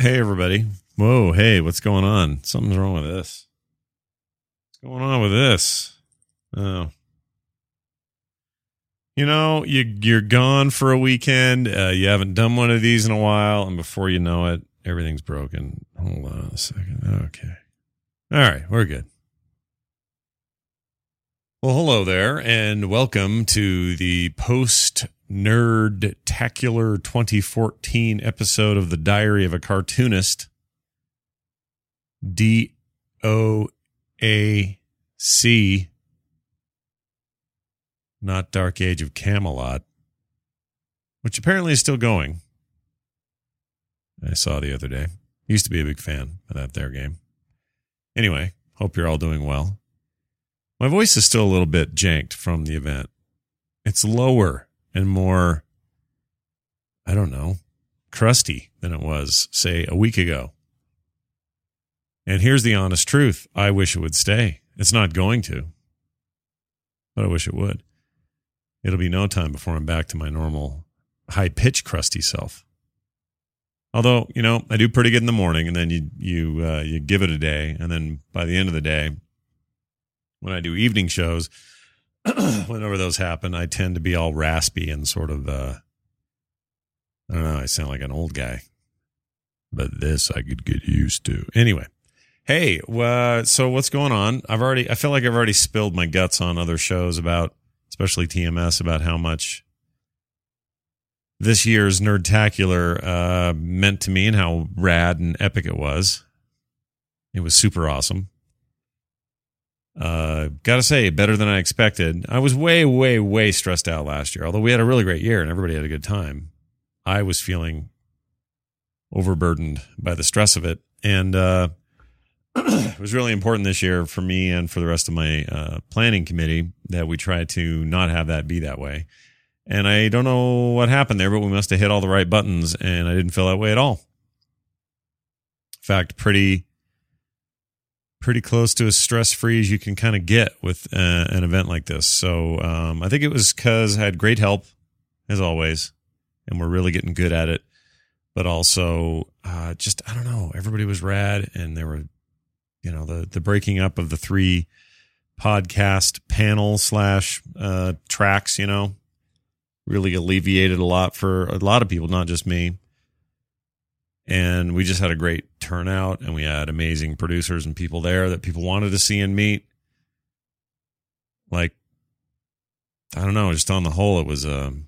Hey, everybody. Whoa, hey, what's going on? Something's wrong with this. What's going on with this? Oh. You know, you, you're gone for a weekend. Uh, you haven't done one of these in a while. And before you know it, everything's broken. Hold on a second. Okay. All right, we're good. Well, hello there, and welcome to the post Nerdtacular 2014 episode of the Diary of a Cartoonist. D O A C, not Dark Age of Camelot, which apparently is still going. I saw the other day. Used to be a big fan of that there game. Anyway, hope you're all doing well. My voice is still a little bit janked from the event. It's lower and more, I don't know, crusty than it was, say, a week ago. And here's the honest truth I wish it would stay. It's not going to, but I wish it would. It'll be no time before I'm back to my normal high pitched crusty self. Although, you know, I do pretty good in the morning and then you, you, uh, you give it a day. And then by the end of the day, when I do evening shows, whenever those happen, I tend to be all raspy and sort of, uh, I don't know, I sound like an old guy. But this I could get used to. Anyway, hey, uh, so what's going on? I've already, I feel like I've already spilled my guts on other shows about, especially TMS, about how much this year's Nerdtacular uh, meant to me and how rad and epic it was. It was super awesome. Uh, gotta say, better than I expected. I was way, way, way stressed out last year. Although we had a really great year and everybody had a good time, I was feeling overburdened by the stress of it, and uh, it was really important this year for me and for the rest of my uh, planning committee that we try to not have that be that way. And I don't know what happened there, but we must have hit all the right buttons, and I didn't feel that way at all. In fact, pretty pretty close to as stress free as you can kind of get with uh, an event like this. So um, I think it was because I had great help, as always, and we're really getting good at it. But also, uh, just I don't know, everybody was rad, and there were, you know, the the breaking up of the three podcast panel slash uh, tracks. You know, really alleviated a lot for a lot of people, not just me and we just had a great turnout and we had amazing producers and people there that people wanted to see and meet. Like i don't know just on the whole it was um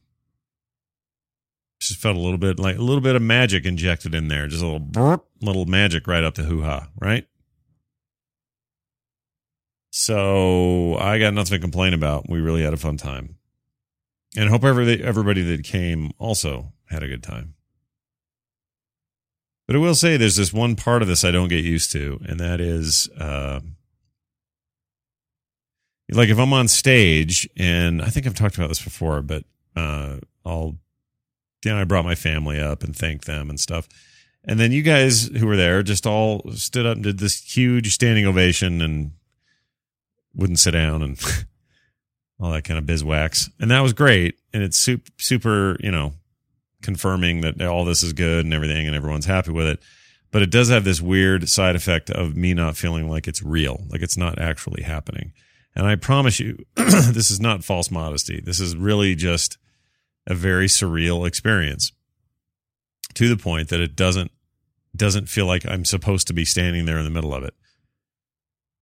just felt a little bit like a little bit of magic injected in there just a little burp, little magic right up the hoo-ha right? So i got nothing to complain about. We really had a fun time. And I hope every, everybody that came also had a good time but I will say there's this one part of this I don't get used to, and that is uh, like if I'm on stage, and I think I've talked about this before, but uh, I'll, you know, I brought my family up and thanked them and stuff. And then you guys who were there just all stood up and did this huge standing ovation and wouldn't sit down and all that kind of bizwax. And that was great. And it's super, super, you know, confirming that all this is good and everything and everyone's happy with it. But it does have this weird side effect of me not feeling like it's real, like it's not actually happening. And I promise you, this is not false modesty. This is really just a very surreal experience to the point that it doesn't doesn't feel like I'm supposed to be standing there in the middle of it.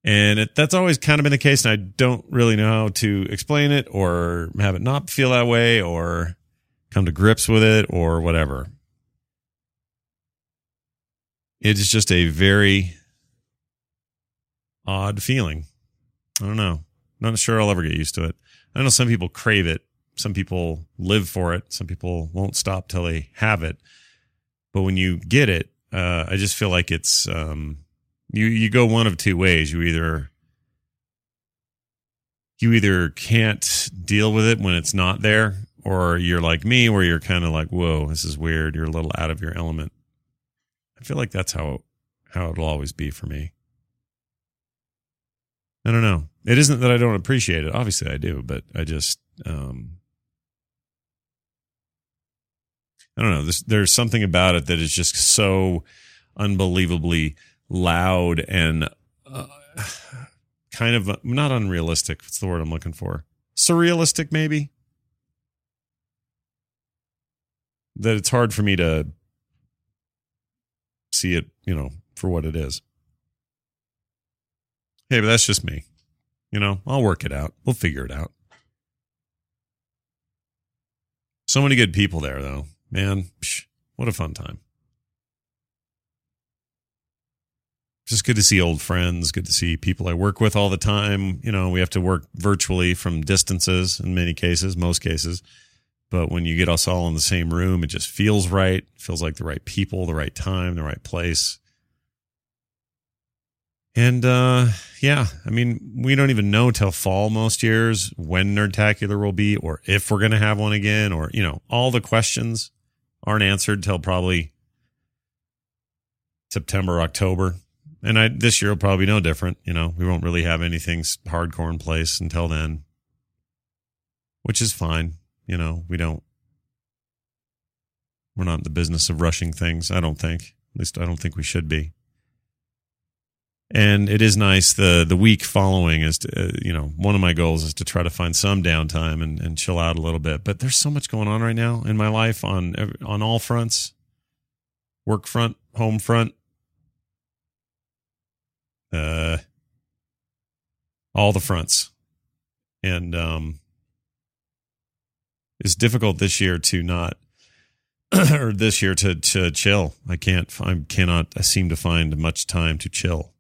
And it, that's always kind of been the case. And I don't really know how to explain it or have it not feel that way or come to grips with it or whatever. It is just a very odd feeling. I don't know. Not sure I'll ever get used to it. I know some people crave it. Some people live for it. Some people won't stop till they have it. But when you get it, uh, I just feel like it's um, you. You go one of two ways. You either you either can't deal with it when it's not there, or you're like me where you're kind of like whoa this is weird you're a little out of your element i feel like that's how how it'll always be for me i don't know it isn't that i don't appreciate it obviously i do but i just um i don't know there's, there's something about it that is just so unbelievably loud and uh, kind of not unrealistic. What's the word I'm looking for? Surrealistic, maybe. That it's hard for me to see it, you know, for what it is. Hey, but that's just me. You know, I'll work it out. We'll figure it out. So many good people there, though. Man, psh, what a fun time. Just good to see old friends, good to see people I work with all the time. You know, we have to work virtually from distances in many cases, most cases. But when you get us all in the same room, it just feels right. It feels like the right people, the right time, the right place. And uh, yeah, I mean, we don't even know till fall most years when Nerdtacular will be, or if we're going to have one again, or you know, all the questions aren't answered till probably September, October. And I this year will probably be no different. You know, we won't really have anything hardcore in place until then, which is fine. You know, we don't. We're not in the business of rushing things. I don't think. At least I don't think we should be and it is nice the the week following is to, uh, you know one of my goals is to try to find some downtime and, and chill out a little bit but there's so much going on right now in my life on on all fronts work front home front uh all the fronts and um it's difficult this year to not or this year to to chill i can't i cannot i seem to find much time to chill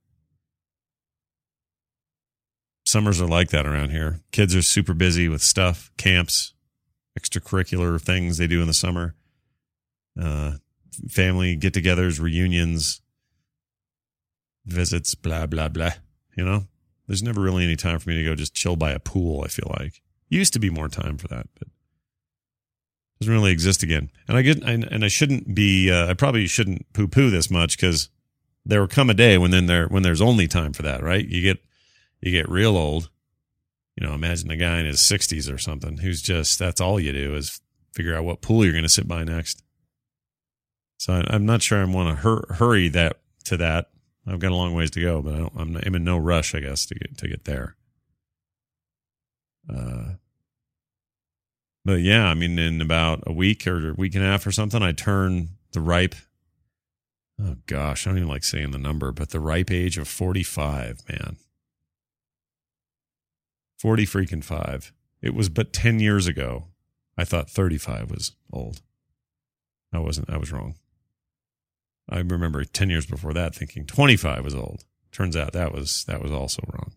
summers are like that around here. Kids are super busy with stuff, camps, extracurricular things they do in the summer, uh, family get togethers, reunions, visits, blah, blah, blah. You know, there's never really any time for me to go just chill by a pool, I feel like. Used to be more time for that, but doesn't really exist again. And I get, and I shouldn't be, uh, I probably shouldn't poo poo this much because there will come a day when then there, when there's only time for that, right? You get you get real old, you know, imagine a guy in his 60s or something who's just, that's all you do is figure out what pool you're going to sit by next. So I, am not sure I want to hur- hurry that to that. I've got a long ways to go, but I don't, I'm, I'm in no rush, I guess, to get to get there. Uh, but yeah, I mean, in about a week or a week and a half or something, I turn the ripe. Oh gosh, I don't even like saying the number, but the ripe age of 45, man. 40 freaking five. It was but 10 years ago. I thought 35 was old. I wasn't, I was wrong. I remember 10 years before that thinking 25 was old. Turns out that was, that was also wrong.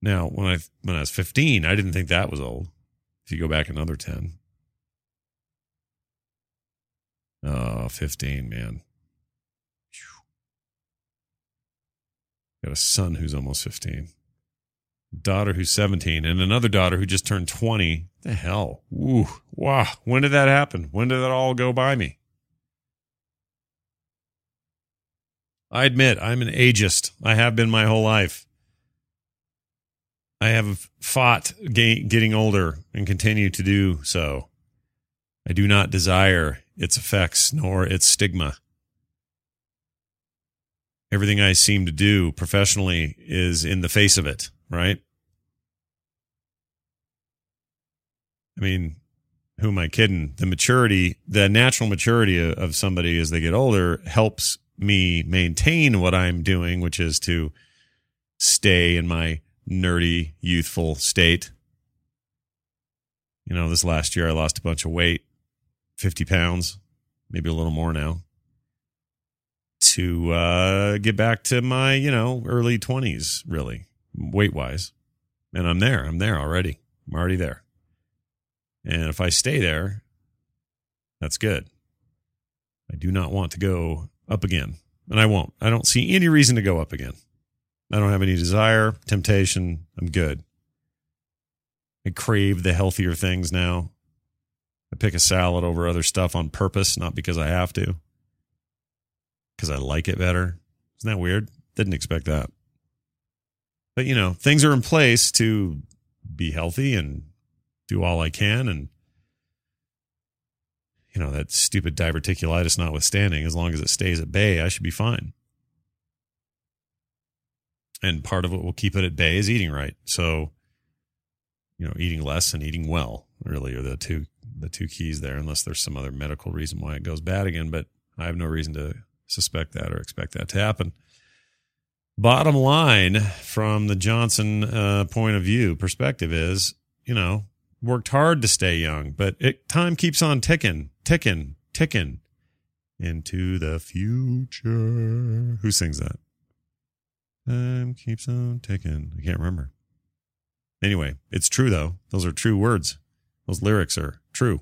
Now, when I, when I was 15, I didn't think that was old. If you go back another 10. Oh, 15, man. Got a son who's almost 15, daughter who's 17, and another daughter who just turned 20. The hell? Ooh, wow. When did that happen? When did that all go by me? I admit I'm an ageist. I have been my whole life. I have fought getting older and continue to do so. I do not desire its effects nor its stigma everything I seem to do professionally is in the face of it, right? I mean, who am I kidding? The maturity, the natural maturity of somebody as they get older helps me maintain what I'm doing, which is to stay in my nerdy, youthful state. You know, this last year I lost a bunch of weight, 50 pounds, maybe a little more now to uh, get back to my, you know, early 20s, really, weight wise. And I'm there. I'm there already. I'm already there. And if I stay there, that's good. I do not want to go up again. And I won't. I don't see any reason to go up again. I don't have any desire, temptation. I'm good. I crave the healthier things now. I pick a salad over other stuff on purpose, not because I have to because I like it better. Isn't that weird? Didn't expect that. But you know, things are in place to be healthy and do all I can and you know, that stupid diverticulitis notwithstanding, as long as it stays at bay, I should be fine. And part of what will keep it at bay is eating right. So, you know, eating less and eating well really are the two the two keys there, unless there's some other medical reason why it goes bad again. But I have no reason to suspect that or expect that to happen. Bottom line, from the Johnson uh, point of view perspective, is you know worked hard to stay young, but it time keeps on ticking, ticking, ticking into the future. Who sings that? Time keeps on ticking. I can't remember. Anyway, it's true though. Those are true words. Those lyrics are true.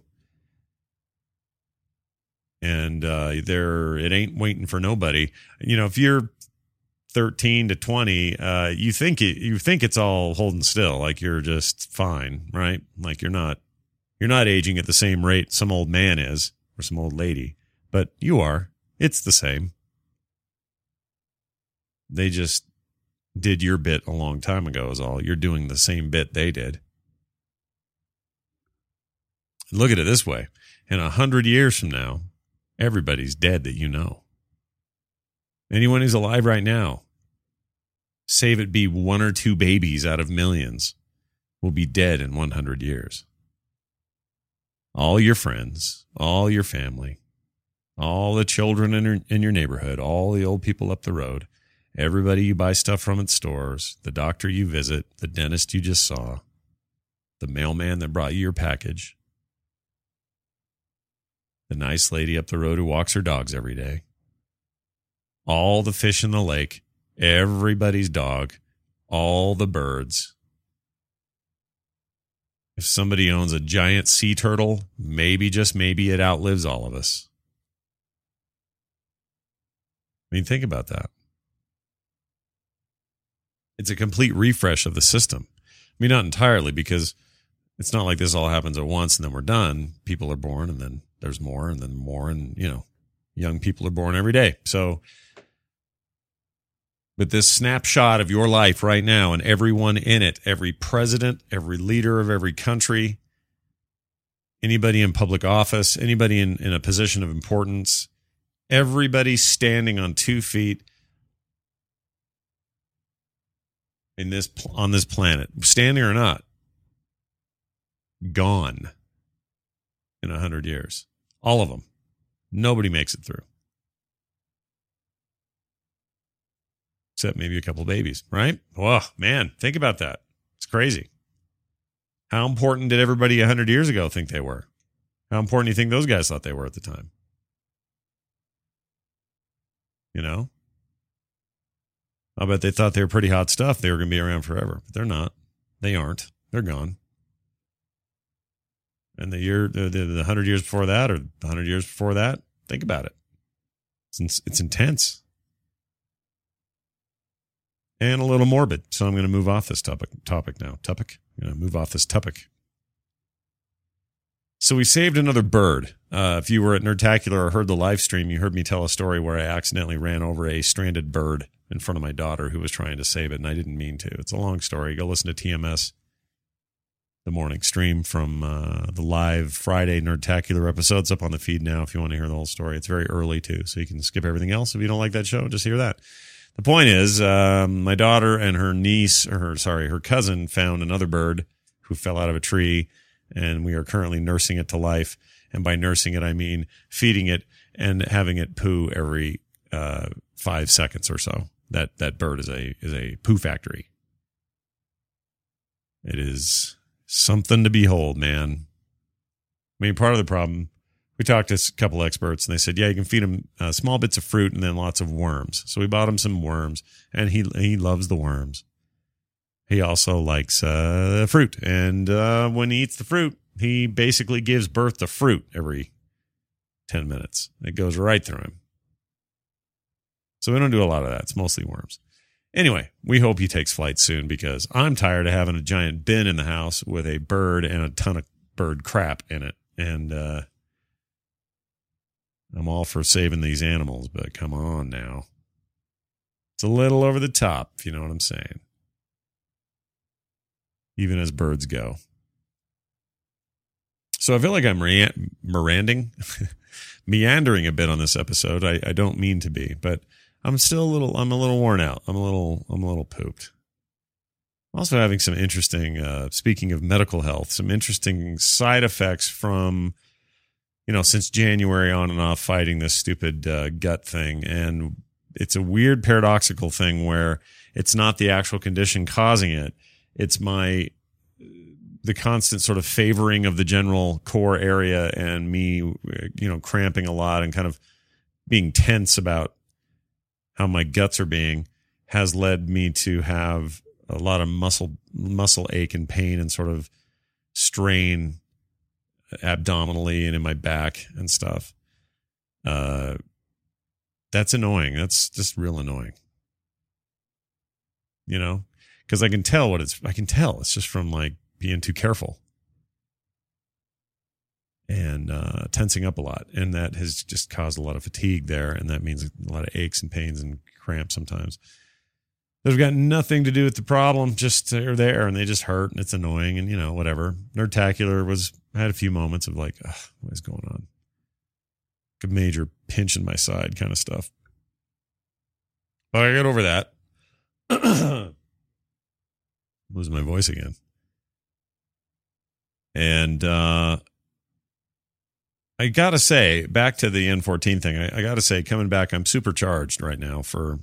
And uh, it ain't waiting for nobody. You know, if you're 13 to 20, uh, you think it, you think it's all holding still, like you're just fine, right? Like you're not you're not aging at the same rate some old man is or some old lady, but you are. It's the same. They just did your bit a long time ago is all. You're doing the same bit they did. Look at it this way. In a hundred years from now, everybody's dead that you know. Anyone who's alive right now, save it be one or two babies out of millions, will be dead in 100 years. All your friends, all your family, all the children in your, in your neighborhood, all the old people up the road, everybody you buy stuff from at stores, the doctor you visit, the dentist you just saw, the mailman that brought you your package, the nice lady up the road who walks her dogs every day, all the fish in the lake, everybody's dog, all the birds. If somebody owns a giant sea turtle, maybe, just maybe, it outlives all of us. I mean, think about that. It's a complete refresh of the system. I mean, not entirely, because it's not like this all happens at once and then we're done. People are born and then there's more and then more and you know young people are born every day so but this snapshot of your life right now and everyone in it every president every leader of every country anybody in public office anybody in, in a position of importance everybody standing on two feet in this on this planet standing or not gone in a hundred years. All of them. Nobody makes it through. Except maybe a couple babies, right? Oh, man, think about that. It's crazy. How important did everybody a hundred years ago think they were? How important do you think those guys thought they were at the time? You know? I bet they thought they were pretty hot stuff. They were going to be around forever, but they're not. They aren't. They're gone and the year the, the, the 100 years before that or the 100 years before that think about it it's, it's intense and a little morbid so i'm going to move off this topic topic now topic i'm going to move off this topic so we saved another bird. Uh, if you were at Nerdtacular or heard the live stream, you heard me tell a story where I accidentally ran over a stranded bird in front of my daughter who was trying to save it, and I didn't mean to. It's a long story. Go listen to TMS the morning stream from uh, the live Friday Nerdtacular episodes up on the feed now if you want to hear the whole story. It's very early too, so you can skip everything else if you don't like that show. Just hear that. The point is, um, my daughter and her niece, or her sorry, her cousin found another bird who fell out of a tree, and we are currently nursing it to life. And by nursing it, I mean feeding it and having it poo every uh, five seconds or so. That that bird is a is a poo factory. It is something to behold, man. I mean, part of the problem, we talked to a couple experts and they said, yeah, you can feed him uh, small bits of fruit and then lots of worms. So we bought him some worms and he, he loves the worms. He also likes uh, fruit. And uh, when he eats the fruit, he basically gives birth to fruit every 10 minutes. It goes right through him. So we don't do a lot of that. It's mostly worms. Anyway, we hope he takes flight soon because I'm tired of having a giant bin in the house with a bird and a ton of bird crap in it. And uh, I'm all for saving these animals, but come on now. It's a little over the top, if you know what I'm saying. Even as birds go. So I feel like I'm miranding, meandering a bit on this episode. I, I don't mean to be, but I'm still a little, I'm a little worn out. I'm a little, I'm a little pooped. Also having some interesting, uh, speaking of medical health, some interesting side effects from, you know, since January on and off fighting this stupid uh, gut thing. And it's a weird paradoxical thing where it's not the actual condition causing it. It's my the constant sort of favoring of the general core area and me, you know, cramping a lot and kind of being tense about how my guts are being has led me to have a lot of muscle muscle ache and pain and sort of strain abdominally and in my back and stuff. Uh, that's annoying. That's just real annoying. You know, because I can tell what it's. I can tell it's just from like being too careful and uh, tensing up a lot. And that has just caused a lot of fatigue there. And that means a lot of aches and pains and cramps sometimes. They've got nothing to do with the problem, just they're there and they just hurt and it's annoying and, you know, whatever. Nerdtacular was, had a few moments of like, what is going on? a major pinch in my side kind of stuff. But I got over that. Lose my voice again. And uh, I gotta say, back to the N14 thing, I, I, gotta say, coming back, I'm supercharged right now for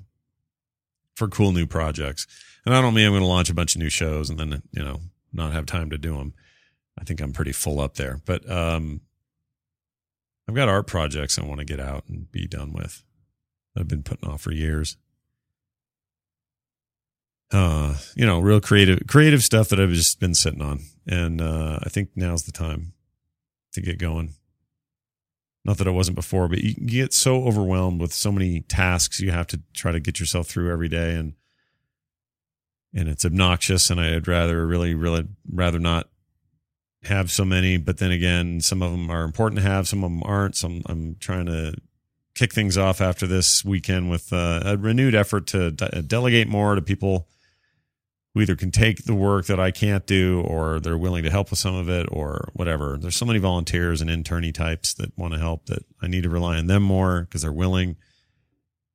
for cool new projects. And I don't mean I'm going to launch a bunch of new shows and then you know not have time to do them. I think I'm pretty full up there, but um, I've got art projects I want to get out and be done with. I've been putting off for years. Uh, you know, real creative, creative stuff that I've just been sitting on. And, uh, I think now's the time to get going. Not that I wasn't before, but you get so overwhelmed with so many tasks you have to try to get yourself through every day. And, and it's obnoxious. And I'd rather really, really rather not have so many, but then again, some of them are important to have, some of them aren't. So I'm, I'm trying to kick things off after this weekend with uh, a renewed effort to de- delegate more to people who either can take the work that I can't do or they're willing to help with some of it or whatever. There's so many volunteers and internee types that want to help that I need to rely on them more because they're willing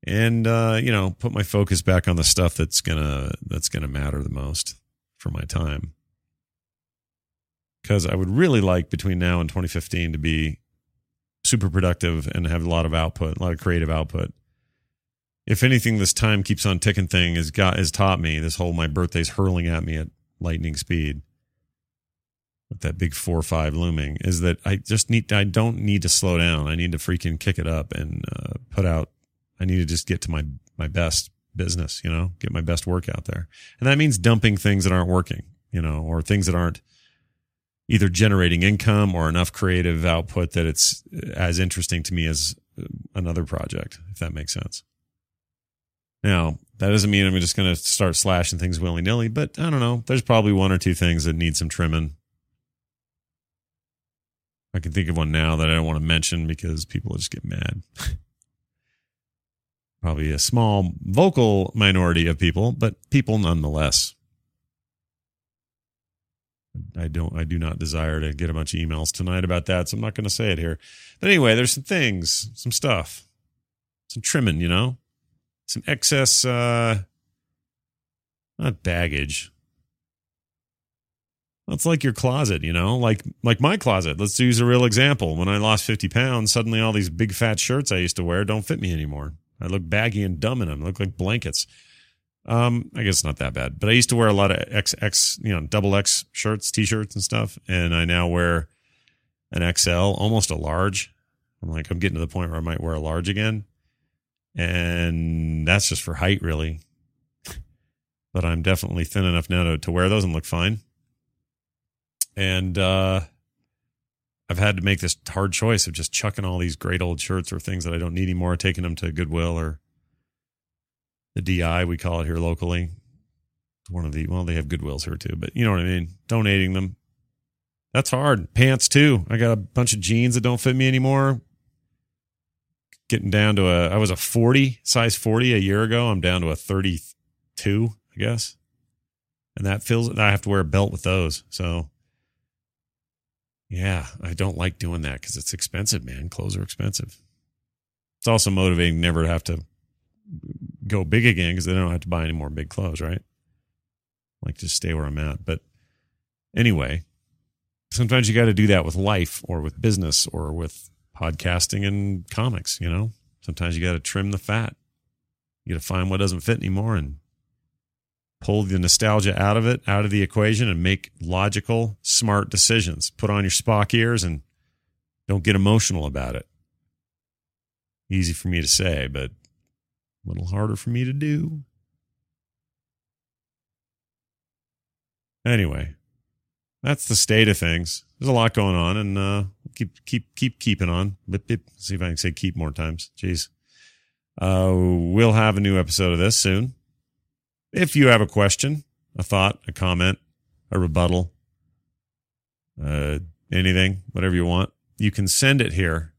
and uh, you know put my focus back on the stuff that's gonna that's gonna matter the most for my time because I would really like between now and 2015 to be super productive and have a lot of output, a lot of creative output. If anything, this time keeps on ticking thing has got has taught me this whole my birthday's hurling at me at lightning speed with that big four or five looming is that I just need I don't need to slow down. I need to freaking kick it up and uh, put out. I need to just get to my my best business, you know, get my best work out there, and that means dumping things that aren't working, you know, or things that aren't either generating income or enough creative output that it's as interesting to me as another project, if that makes sense. Now, that doesn't mean I'm just going to start slashing things willy nilly, but I don't know. There's probably one or two things that need some trimming. I can think of one now that I don't want to mention because people just get mad. probably a small vocal minority of people, but people nonetheless. I don't I do not desire to get a bunch of emails tonight about that, so I'm not going to say it here. But anyway, there's some things, some stuff, some trimming, you know, some excess uh not baggage. that's like your closet, you know, like like my closet. Let's use a real example. When I lost 50 pounds, suddenly all these big fat shirts I used to wear don't fit me anymore. I look baggy and dumb in them. I look like blankets. Um, I guess not that bad, but I used to wear a lot of XX, you know, double X shirts, t-shirts and stuff. And I now wear an XL, almost a large. I'm like, I'm getting to the point where I might wear a large again. And that's just for height, really. but I'm definitely thin enough now to, to wear those and look fine. And, uh, I've had to make this hard choice of just chucking all these great old shirts or things that I don't need anymore, taking them to Goodwill or the DI, we call it here locally. One of the, well, they have Goodwills here too, but you know what I mean? Donating them. That's hard. Pants too. I got a bunch of jeans that don't fit me anymore. Getting down to a, I was a 40, size 40 a year ago. I'm down to a 32, I guess. And that feels, I have to wear a belt with those. So Yeah, I don't like doing that because it's expensive, man. Clothes are expensive. It's also motivating never to have to go big again because they don't have to buy any more big clothes, right? like just stay where I'm at. But anyway, sometimes you got to do that with life or with business or with podcasting and comics, you know? Sometimes you got to trim the fat. You got to find what doesn't fit anymore and pull the nostalgia out of it, out of the equation, and make logical, smart decisions. Put on your Spock ears and don't get emotional about it. Easy for me to say, but a little harder for me to do. Anyway, that's the state of things. There's a lot going on, and uh, keep keep keep keeping on. Bip, bip. See if I can say keep more times. Jeez. Uh, we'll have a new episode of this soon. If you have a question, a thought, a comment, a rebuttal, uh, anything, whatever you want, you can send it here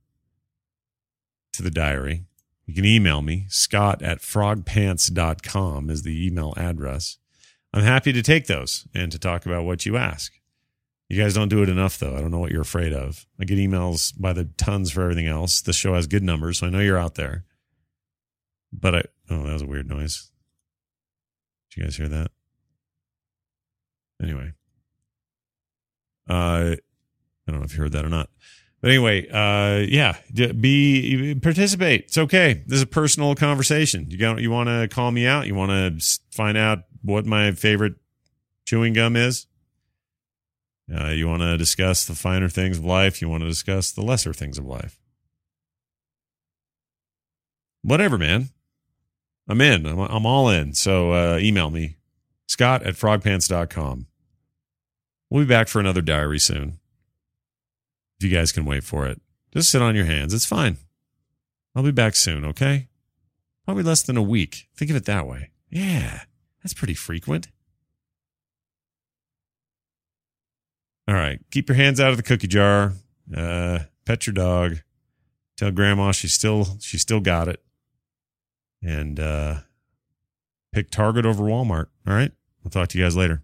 to the diary. You can email me, scott at frogpants.com is the email address. I'm happy to take those and to talk about what you ask. You guys don't do it enough, though. I don't know what you're afraid of. I get emails by the tons for everything else. This show has good numbers, so I know you're out there. But I, oh, that was a weird noise. Did you guys hear that? Anyway, uh, I don't know if you heard that or not. But anyway, uh, yeah, be participate. It's okay. This is a personal conversation. You got you want to call me out. You want to find out what my favorite chewing gum is. Uh, you want to discuss the finer things of life. You want to discuss the lesser things of life. Whatever, man. I'm in. I'm, I'm all in. So uh, email me, scott at frogpants.com. We'll be back for another diary soon. If you guys can wait for it, just sit on your hands. It's fine. I'll be back soon, okay? Probably less than a week. Think of it that way. Yeah. That's pretty frequent. All right. Keep your hands out of the cookie jar. Uh, pet your dog. Tell grandma she's still she's still got it. And uh, pick Target over Walmart. All right. I'll talk to you guys later.